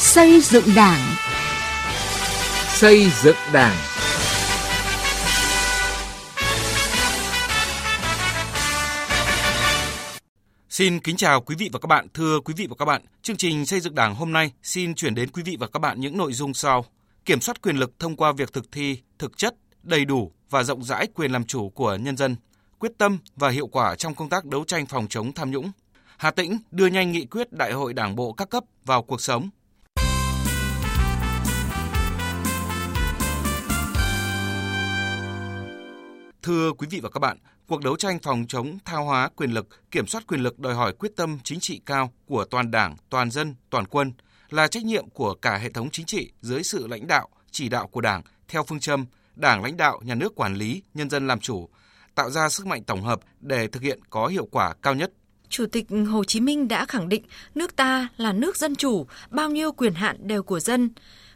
Xây dựng Đảng. Xây dựng Đảng. Xin kính chào quý vị và các bạn. Thưa quý vị và các bạn, chương trình xây dựng Đảng hôm nay xin chuyển đến quý vị và các bạn những nội dung sau: Kiểm soát quyền lực thông qua việc thực thi thực chất, đầy đủ và rộng rãi quyền làm chủ của nhân dân, quyết tâm và hiệu quả trong công tác đấu tranh phòng chống tham nhũng. Hà Tĩnh đưa nhanh nghị quyết Đại hội Đảng bộ các cấp vào cuộc sống. Thưa quý vị và các bạn, cuộc đấu tranh phòng chống thao hóa quyền lực, kiểm soát quyền lực đòi hỏi quyết tâm chính trị cao của toàn Đảng, toàn dân, toàn quân, là trách nhiệm của cả hệ thống chính trị dưới sự lãnh đạo, chỉ đạo của Đảng theo phương châm Đảng lãnh đạo, nhà nước quản lý, nhân dân làm chủ, tạo ra sức mạnh tổng hợp để thực hiện có hiệu quả cao nhất. Chủ tịch Hồ Chí Minh đã khẳng định nước ta là nước dân chủ, bao nhiêu quyền hạn đều của dân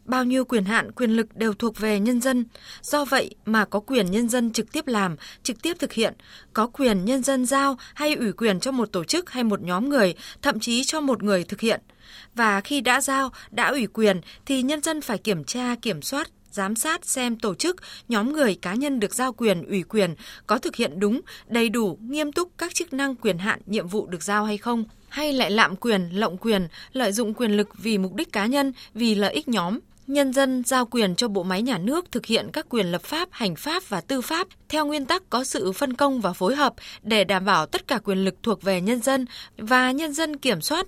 bao nhiêu quyền hạn, quyền lực đều thuộc về nhân dân. Do vậy mà có quyền nhân dân trực tiếp làm, trực tiếp thực hiện, có quyền nhân dân giao hay ủy quyền cho một tổ chức hay một nhóm người, thậm chí cho một người thực hiện. Và khi đã giao, đã ủy quyền thì nhân dân phải kiểm tra, kiểm soát, giám sát xem tổ chức, nhóm người cá nhân được giao quyền, ủy quyền có thực hiện đúng, đầy đủ, nghiêm túc các chức năng quyền hạn, nhiệm vụ được giao hay không, hay lại lạm quyền, lộng quyền, lợi dụng quyền lực vì mục đích cá nhân, vì lợi ích nhóm, nhân dân giao quyền cho bộ máy nhà nước thực hiện các quyền lập pháp, hành pháp và tư pháp theo nguyên tắc có sự phân công và phối hợp để đảm bảo tất cả quyền lực thuộc về nhân dân và nhân dân kiểm soát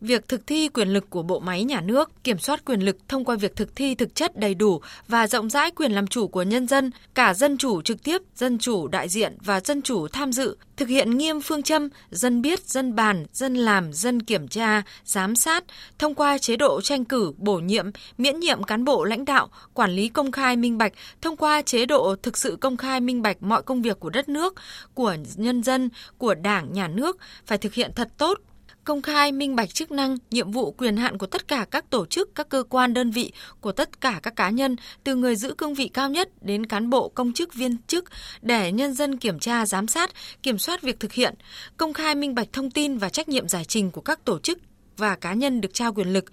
việc thực thi quyền lực của bộ máy nhà nước, kiểm soát quyền lực thông qua việc thực thi thực chất đầy đủ và rộng rãi quyền làm chủ của nhân dân, cả dân chủ trực tiếp, dân chủ đại diện và dân chủ tham dự, thực hiện nghiêm phương châm dân biết, dân bàn, dân làm, dân kiểm tra, giám sát thông qua chế độ tranh cử, bổ nhiệm, miễn nhiệm cán bộ lãnh đạo, quản lý công khai minh bạch thông qua chế độ thực sự công khai minh bạch mọi công việc của đất nước, của nhân dân, của Đảng, nhà nước phải thực hiện thật tốt công khai minh bạch chức năng, nhiệm vụ quyền hạn của tất cả các tổ chức, các cơ quan đơn vị, của tất cả các cá nhân, từ người giữ cương vị cao nhất đến cán bộ công chức viên chức để nhân dân kiểm tra, giám sát, kiểm soát việc thực hiện, công khai minh bạch thông tin và trách nhiệm giải trình của các tổ chức và cá nhân được trao quyền lực.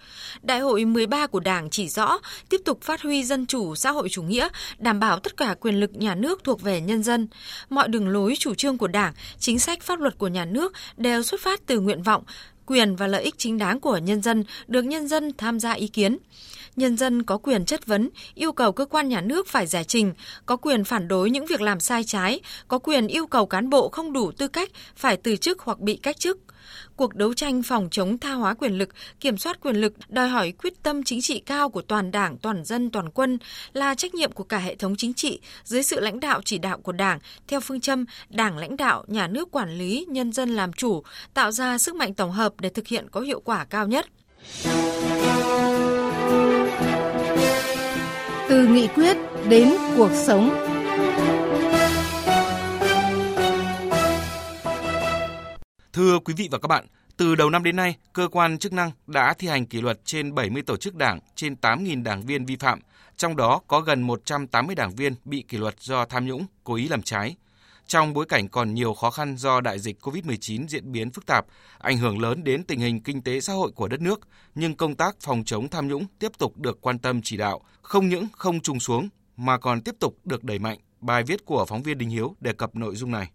Đại hội 13 của Đảng chỉ rõ tiếp tục phát huy dân chủ xã hội chủ nghĩa, đảm bảo tất cả quyền lực nhà nước thuộc về nhân dân. Mọi đường lối chủ trương của Đảng, chính sách pháp luật của nhà nước đều xuất phát từ nguyện vọng, quyền và lợi ích chính đáng của nhân dân được nhân dân tham gia ý kiến nhân dân có quyền chất vấn, yêu cầu cơ quan nhà nước phải giải trình, có quyền phản đối những việc làm sai trái, có quyền yêu cầu cán bộ không đủ tư cách phải từ chức hoặc bị cách chức. Cuộc đấu tranh phòng chống tha hóa quyền lực, kiểm soát quyền lực đòi hỏi quyết tâm chính trị cao của toàn Đảng, toàn dân, toàn quân là trách nhiệm của cả hệ thống chính trị dưới sự lãnh đạo chỉ đạo của Đảng theo phương châm Đảng lãnh đạo, nhà nước quản lý, nhân dân làm chủ, tạo ra sức mạnh tổng hợp để thực hiện có hiệu quả cao nhất. Từ nghị quyết đến cuộc sống. Thưa quý vị và các bạn, từ đầu năm đến nay, cơ quan chức năng đã thi hành kỷ luật trên 70 tổ chức đảng, trên 8.000 đảng viên vi phạm, trong đó có gần 180 đảng viên bị kỷ luật do tham nhũng, cố ý làm trái. Trong bối cảnh còn nhiều khó khăn do đại dịch COVID-19 diễn biến phức tạp, ảnh hưởng lớn đến tình hình kinh tế xã hội của đất nước, nhưng công tác phòng chống tham nhũng tiếp tục được quan tâm chỉ đạo, không những không trùng xuống mà còn tiếp tục được đẩy mạnh. Bài viết của phóng viên Đình Hiếu đề cập nội dung này.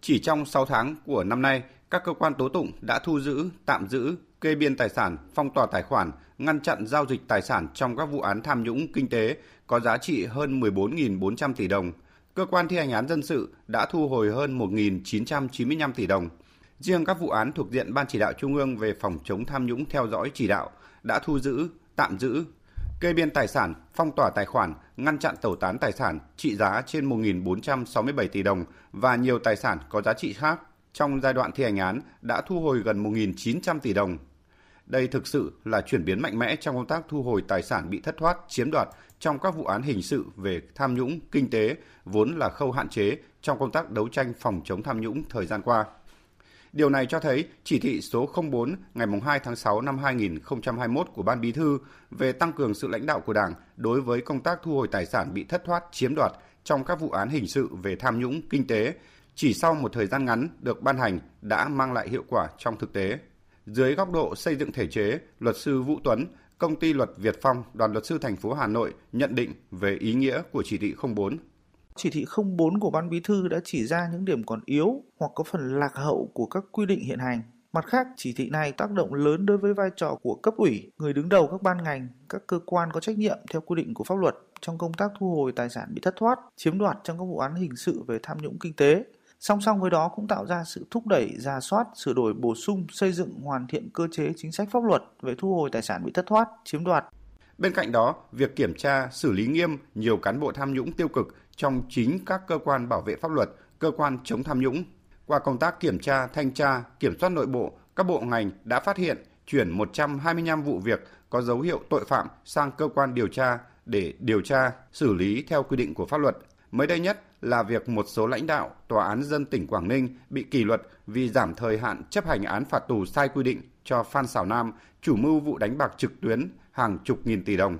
Chỉ trong 6 tháng của năm nay, các cơ quan tố tụng đã thu giữ, tạm giữ, kê biên tài sản, phong tỏa tài khoản, ngăn chặn giao dịch tài sản trong các vụ án tham nhũng kinh tế có giá trị hơn 14.400 tỷ đồng. Cơ quan thi hành án dân sự đã thu hồi hơn 1.995 tỷ đồng. Riêng các vụ án thuộc diện Ban chỉ đạo Trung ương về phòng chống tham nhũng theo dõi chỉ đạo đã thu giữ, tạm giữ, kê biên tài sản, phong tỏa tài khoản, ngăn chặn tẩu tán tài sản trị giá trên 1.467 tỷ đồng và nhiều tài sản có giá trị khác trong giai đoạn thi hành án đã thu hồi gần 1.900 tỷ đồng. Đây thực sự là chuyển biến mạnh mẽ trong công tác thu hồi tài sản bị thất thoát, chiếm đoạt trong các vụ án hình sự về tham nhũng, kinh tế, vốn là khâu hạn chế trong công tác đấu tranh phòng chống tham nhũng thời gian qua. Điều này cho thấy chỉ thị số 04 ngày 2 tháng 6 năm 2021 của Ban Bí thư về tăng cường sự lãnh đạo của Đảng đối với công tác thu hồi tài sản bị thất thoát, chiếm đoạt trong các vụ án hình sự về tham nhũng, kinh tế chỉ sau một thời gian ngắn được ban hành đã mang lại hiệu quả trong thực tế. Dưới góc độ xây dựng thể chế, luật sư Vũ Tuấn, công ty luật Việt Phong, đoàn luật sư thành phố Hà Nội nhận định về ý nghĩa của chỉ thị 04. Chỉ thị 04 của Ban Bí thư đã chỉ ra những điểm còn yếu hoặc có phần lạc hậu của các quy định hiện hành. Mặt khác, chỉ thị này tác động lớn đối với vai trò của cấp ủy, người đứng đầu các ban ngành, các cơ quan có trách nhiệm theo quy định của pháp luật trong công tác thu hồi tài sản bị thất thoát, chiếm đoạt trong các vụ án hình sự về tham nhũng kinh tế. Song song với đó cũng tạo ra sự thúc đẩy, ra soát, sửa đổi, bổ sung, xây dựng, hoàn thiện cơ chế chính sách pháp luật về thu hồi tài sản bị thất thoát, chiếm đoạt. Bên cạnh đó, việc kiểm tra, xử lý nghiêm nhiều cán bộ tham nhũng tiêu cực trong chính các cơ quan bảo vệ pháp luật, cơ quan chống tham nhũng. Qua công tác kiểm tra, thanh tra, kiểm soát nội bộ, các bộ ngành đã phát hiện chuyển 125 vụ việc có dấu hiệu tội phạm sang cơ quan điều tra để điều tra, xử lý theo quy định của pháp luật. Mới đây nhất là việc một số lãnh đạo Tòa án dân tỉnh Quảng Ninh bị kỷ luật vì giảm thời hạn chấp hành án phạt tù sai quy định cho Phan Xảo Nam, chủ mưu vụ đánh bạc trực tuyến hàng chục nghìn tỷ đồng.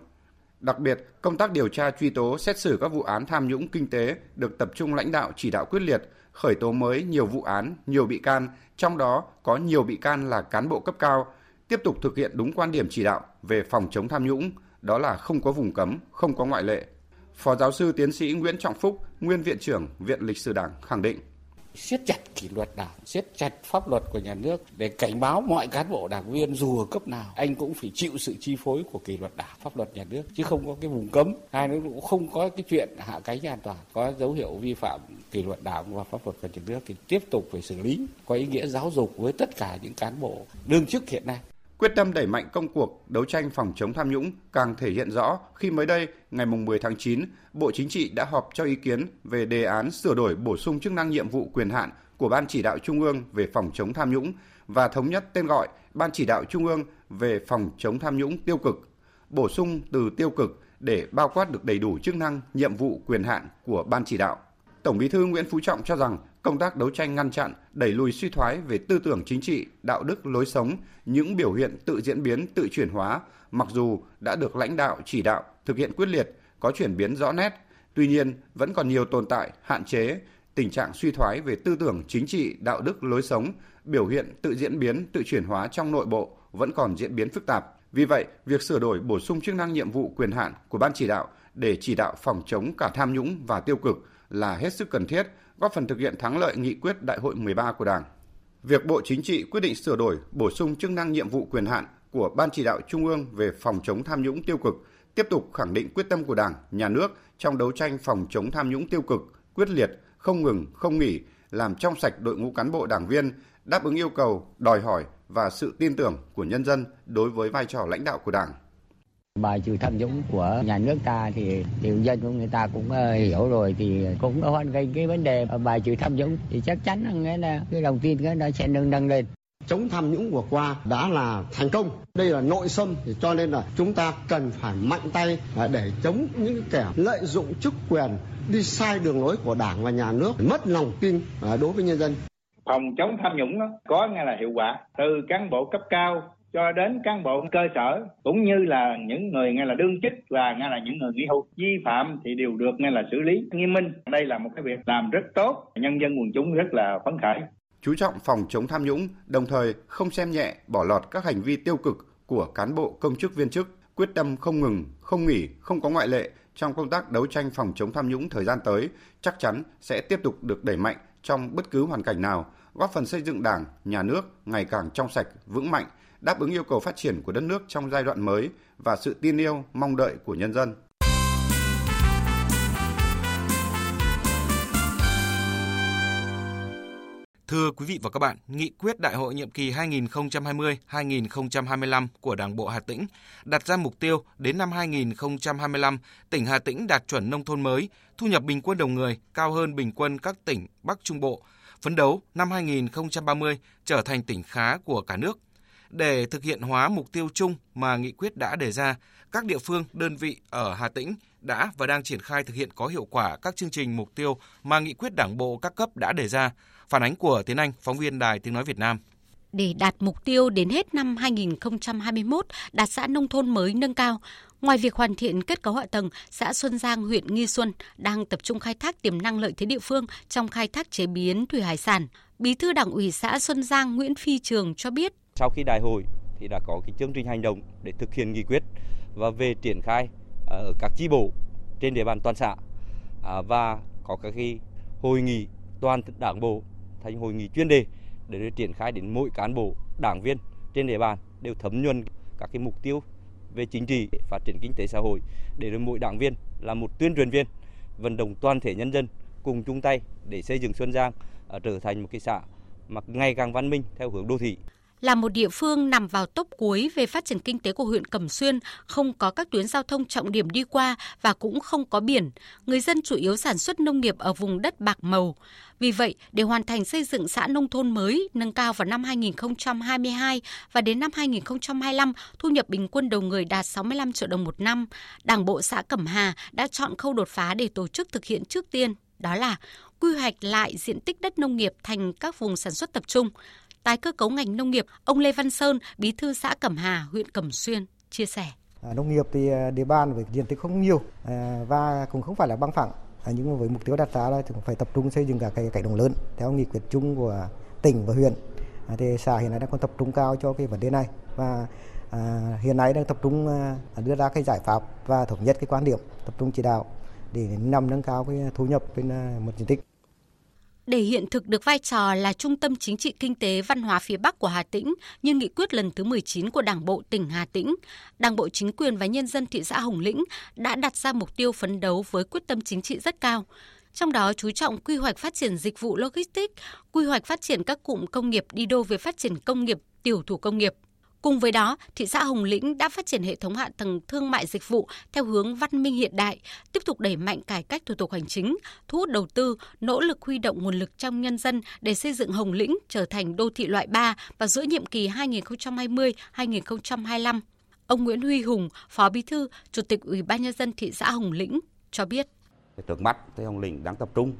Đặc biệt, công tác điều tra truy tố xét xử các vụ án tham nhũng kinh tế được tập trung lãnh đạo chỉ đạo quyết liệt, khởi tố mới nhiều vụ án, nhiều bị can, trong đó có nhiều bị can là cán bộ cấp cao, tiếp tục thực hiện đúng quan điểm chỉ đạo về phòng chống tham nhũng, đó là không có vùng cấm, không có ngoại lệ. Phó giáo sư tiến sĩ Nguyễn Trọng Phúc, nguyên viện trưởng Viện Lịch sử Đảng khẳng định siết chặt kỷ luật đảng, siết chặt pháp luật của nhà nước để cảnh báo mọi cán bộ đảng viên dù ở cấp nào, anh cũng phải chịu sự chi phối của kỷ luật đảng, pháp luật nhà nước chứ không có cái vùng cấm. Hai nữa cũng không có cái chuyện hạ cánh an toàn, có dấu hiệu vi phạm kỷ luật đảng và pháp luật của nhà nước thì tiếp tục phải xử lý, có ý nghĩa giáo dục với tất cả những cán bộ đương chức hiện nay. Quyết tâm đẩy mạnh công cuộc đấu tranh phòng chống tham nhũng càng thể hiện rõ khi mới đây, ngày 10 tháng 9, Bộ Chính trị đã họp cho ý kiến về đề án sửa đổi bổ sung chức năng nhiệm vụ quyền hạn của Ban chỉ đạo Trung ương về phòng chống tham nhũng và thống nhất tên gọi Ban chỉ đạo Trung ương về phòng chống tham nhũng tiêu cực, bổ sung từ tiêu cực để bao quát được đầy đủ chức năng, nhiệm vụ, quyền hạn của Ban chỉ đạo. Tổng Bí thư Nguyễn Phú Trọng cho rằng công tác đấu tranh ngăn chặn, đẩy lùi suy thoái về tư tưởng chính trị, đạo đức, lối sống, những biểu hiện tự diễn biến, tự chuyển hóa, mặc dù đã được lãnh đạo chỉ đạo thực hiện quyết liệt, có chuyển biến rõ nét, tuy nhiên vẫn còn nhiều tồn tại, hạn chế, tình trạng suy thoái về tư tưởng chính trị, đạo đức, lối sống, biểu hiện tự diễn biến, tự chuyển hóa trong nội bộ vẫn còn diễn biến phức tạp. Vì vậy, việc sửa đổi bổ sung chức năng nhiệm vụ quyền hạn của ban chỉ đạo để chỉ đạo phòng chống cả tham nhũng và tiêu cực là hết sức cần thiết, góp phần thực hiện thắng lợi nghị quyết Đại hội 13 của Đảng. Việc Bộ Chính trị quyết định sửa đổi, bổ sung chức năng nhiệm vụ quyền hạn của Ban chỉ đạo Trung ương về phòng chống tham nhũng tiêu cực tiếp tục khẳng định quyết tâm của Đảng, Nhà nước trong đấu tranh phòng chống tham nhũng tiêu cực, quyết liệt, không ngừng, không nghỉ, làm trong sạch đội ngũ cán bộ đảng viên, đáp ứng yêu cầu, đòi hỏi và sự tin tưởng của nhân dân đối với vai trò lãnh đạo của Đảng. Bài trừ tham nhũng của nhà nước ta thì tiểu dân của người ta cũng uh, hiểu rồi thì cũng hoan nghênh cái vấn đề bài trừ tham nhũng thì chắc chắn nghĩa là cái lòng tin cái nó sẽ nâng nâng lên chống tham nhũng vừa qua đã là thành công. Đây là nội xâm thì cho nên là chúng ta cần phải mạnh tay để chống những kẻ lợi dụng chức quyền đi sai đường lối của Đảng và nhà nước, mất lòng tin đối với nhân dân. Phòng chống tham nhũng đó có nghe là hiệu quả từ cán bộ cấp cao cho đến cán bộ cơ sở, cũng như là những người nghe là đương chức và nghe là những người nghỉ hưu vi phạm thì đều được nghe là xử lý nghiêm minh. Đây là một cái việc làm rất tốt, nhân dân quần chúng rất là phấn khởi. Chú trọng phòng chống tham nhũng, đồng thời không xem nhẹ, bỏ lọt các hành vi tiêu cực của cán bộ công chức viên chức, quyết tâm không ngừng, không nghỉ, không có ngoại lệ trong công tác đấu tranh phòng chống tham nhũng thời gian tới, chắc chắn sẽ tiếp tục được đẩy mạnh trong bất cứ hoàn cảnh nào góp phần xây dựng đảng nhà nước ngày càng trong sạch vững mạnh đáp ứng yêu cầu phát triển của đất nước trong giai đoạn mới và sự tin yêu, mong đợi của nhân dân. Thưa quý vị và các bạn, nghị quyết đại hội nhiệm kỳ 2020-2025 của Đảng bộ Hà Tĩnh đặt ra mục tiêu đến năm 2025, tỉnh Hà Tĩnh đạt chuẩn nông thôn mới, thu nhập bình quân đầu người cao hơn bình quân các tỉnh Bắc Trung Bộ, phấn đấu năm 2030 trở thành tỉnh khá của cả nước. Để thực hiện hóa mục tiêu chung mà nghị quyết đã đề ra, các địa phương, đơn vị ở Hà Tĩnh đã và đang triển khai thực hiện có hiệu quả các chương trình mục tiêu mà nghị quyết Đảng bộ các cấp đã đề ra. Phản ánh của Tiến Anh, phóng viên Đài Tiếng Nói Việt Nam để đạt mục tiêu đến hết năm 2021 đạt xã nông thôn mới nâng cao. Ngoài việc hoàn thiện kết cấu hạ tầng, xã Xuân Giang, huyện Nghi Xuân đang tập trung khai thác tiềm năng lợi thế địa phương trong khai thác chế biến thủy hải sản. Bí thư Đảng ủy xã Xuân Giang Nguyễn Phi Trường cho biết sau khi đại hội thì đã có cái chương trình hành động để thực hiện nghị quyết và về triển khai à, ở các chi bộ trên địa bàn toàn xã à, và có các cái hội nghị toàn đảng bộ thành hội nghị chuyên đề để triển khai đến mỗi cán bộ đảng viên trên địa bàn đều thấm nhuần các cái mục tiêu về chính trị, phát triển kinh tế xã hội, để rồi mỗi đảng viên là một tuyên truyền viên, vận động toàn thể nhân dân cùng chung tay để xây dựng Xuân Giang à, trở thành một cái xã mà ngày càng văn minh theo hướng đô thị là một địa phương nằm vào tốc cuối về phát triển kinh tế của huyện Cẩm Xuyên, không có các tuyến giao thông trọng điểm đi qua và cũng không có biển. Người dân chủ yếu sản xuất nông nghiệp ở vùng đất bạc màu. Vì vậy, để hoàn thành xây dựng xã nông thôn mới nâng cao vào năm 2022 và đến năm 2025, thu nhập bình quân đầu người đạt 65 triệu đồng một năm, Đảng bộ xã Cẩm Hà đã chọn khâu đột phá để tổ chức thực hiện trước tiên, đó là quy hoạch lại diện tích đất nông nghiệp thành các vùng sản xuất tập trung tái cơ cấu ngành nông nghiệp, ông Lê Văn Sơn, bí thư xã Cẩm Hà, huyện Cẩm Xuyên chia sẻ. À, nông nghiệp thì à, địa bàn với diện tích không nhiều à, và cũng không phải là bằng phẳng. À, nhưng mà với mục tiêu đặt ra là cũng phải tập trung xây dựng cả cái cánh đồng lớn theo nghị quyết chung của tỉnh và huyện. À, thì xã hiện nay đang còn tập trung cao cho cái vấn đề này và à, hiện nay đang tập trung đưa ra cái giải pháp và thống nhất cái quan điểm tập trung chỉ đạo để nhằm nâng cao cái thu nhập trên một diện tích để hiện thực được vai trò là trung tâm chính trị kinh tế văn hóa phía Bắc của Hà Tĩnh như nghị quyết lần thứ 19 của Đảng bộ tỉnh Hà Tĩnh, Đảng bộ chính quyền và nhân dân thị xã Hồng Lĩnh đã đặt ra mục tiêu phấn đấu với quyết tâm chính trị rất cao. Trong đó chú trọng quy hoạch phát triển dịch vụ logistics, quy hoạch phát triển các cụm công nghiệp đi đôi với phát triển công nghiệp, tiểu thủ công nghiệp, Cùng với đó, thị xã Hồng Lĩnh đã phát triển hệ thống hạ tầng thương mại dịch vụ theo hướng văn minh hiện đại, tiếp tục đẩy mạnh cải cách thủ tục hành chính, thu hút đầu tư, nỗ lực huy động nguồn lực trong nhân dân để xây dựng Hồng Lĩnh trở thành đô thị loại 3 vào giữa nhiệm kỳ 2020-2025. Ông Nguyễn Huy Hùng, Phó Bí thư, Chủ tịch Ủy ban nhân dân thị xã Hồng Lĩnh cho biết. Trước mắt thì Hồng Lĩnh đang tập trung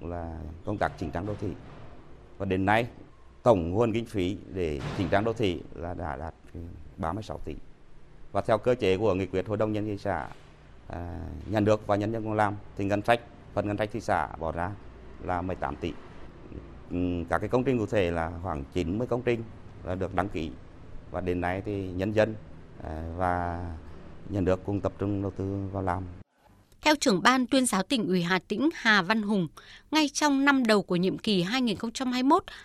là công tác chỉnh trang đô thị. Và đến nay tổng nguồn kinh phí để chỉnh trang đô thị là đã đạt 36 tỷ. Và theo cơ chế của nghị quyết hội đồng nhân thị xã à, nhà nước và nhân dân cùng làm thì ngân sách phần ngân sách thị xã bỏ ra là 18 tỷ. Ừ, các cái công trình cụ thể là khoảng 90 công trình là được đăng ký và đến nay thì nhân dân à, và nhà nước cùng tập trung đầu tư vào làm theo trưởng ban tuyên giáo tỉnh ủy Hà Tĩnh Hà Văn Hùng, ngay trong năm đầu của nhiệm kỳ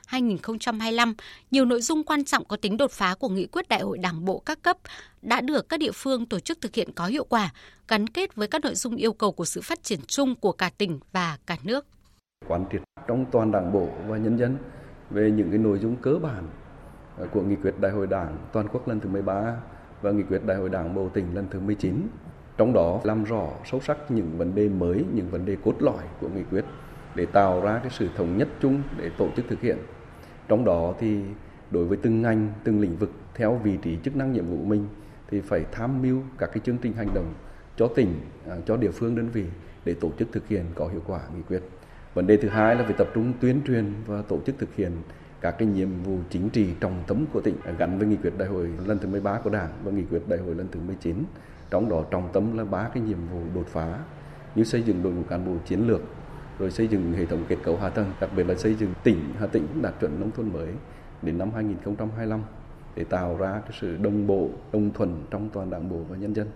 2021-2025, nhiều nội dung quan trọng có tính đột phá của nghị quyết đại hội đảng bộ các cấp đã được các địa phương tổ chức thực hiện có hiệu quả, gắn kết với các nội dung yêu cầu của sự phát triển chung của cả tỉnh và cả nước. Quán triệt trong toàn đảng bộ và nhân dân về những cái nội dung cơ bản của nghị quyết đại hội đảng toàn quốc lần thứ 13 và nghị quyết đại hội đảng bộ tỉnh lần thứ 19 trong đó làm rõ sâu sắc những vấn đề mới, những vấn đề cốt lõi của nghị quyết để tạo ra cái sự thống nhất chung để tổ chức thực hiện. Trong đó thì đối với từng ngành, từng lĩnh vực theo vị trí chức năng nhiệm vụ của mình thì phải tham mưu các cái chương trình hành động cho tỉnh, à, cho địa phương đơn vị để tổ chức thực hiện có hiệu quả nghị quyết. Vấn đề thứ hai là phải tập trung tuyên truyền và tổ chức thực hiện các cái nhiệm vụ chính trị trọng tâm của tỉnh à, gắn với nghị quyết đại hội lần thứ 13 của Đảng và nghị quyết đại hội lần thứ 19 trong đó trọng tâm là ba cái nhiệm vụ đột phá như xây dựng đội ngũ cán bộ chiến lược rồi xây dựng hệ thống kết cấu hạ tầng đặc biệt là xây dựng tỉnh Hà Tĩnh đạt chuẩn nông thôn mới đến năm 2025 để tạo ra cái sự đồng bộ đồng thuần trong toàn đảng bộ và nhân dân.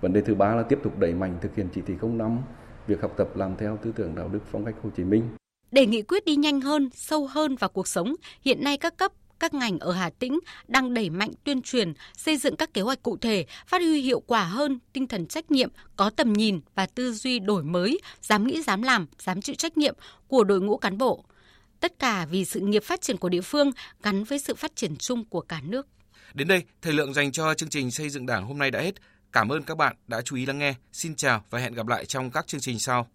Vấn đề thứ ba là tiếp tục đẩy mạnh thực hiện chỉ thị 05 việc học tập làm theo tư tưởng đạo đức phong cách Hồ Chí Minh. Để nghị quyết đi nhanh hơn, sâu hơn vào cuộc sống, hiện nay các cấp các ngành ở Hà Tĩnh đang đẩy mạnh tuyên truyền, xây dựng các kế hoạch cụ thể, phát huy hiệu quả hơn tinh thần trách nhiệm, có tầm nhìn và tư duy đổi mới, dám nghĩ dám làm, dám chịu trách nhiệm của đội ngũ cán bộ. Tất cả vì sự nghiệp phát triển của địa phương gắn với sự phát triển chung của cả nước. Đến đây, thời lượng dành cho chương trình xây dựng Đảng hôm nay đã hết. Cảm ơn các bạn đã chú ý lắng nghe. Xin chào và hẹn gặp lại trong các chương trình sau.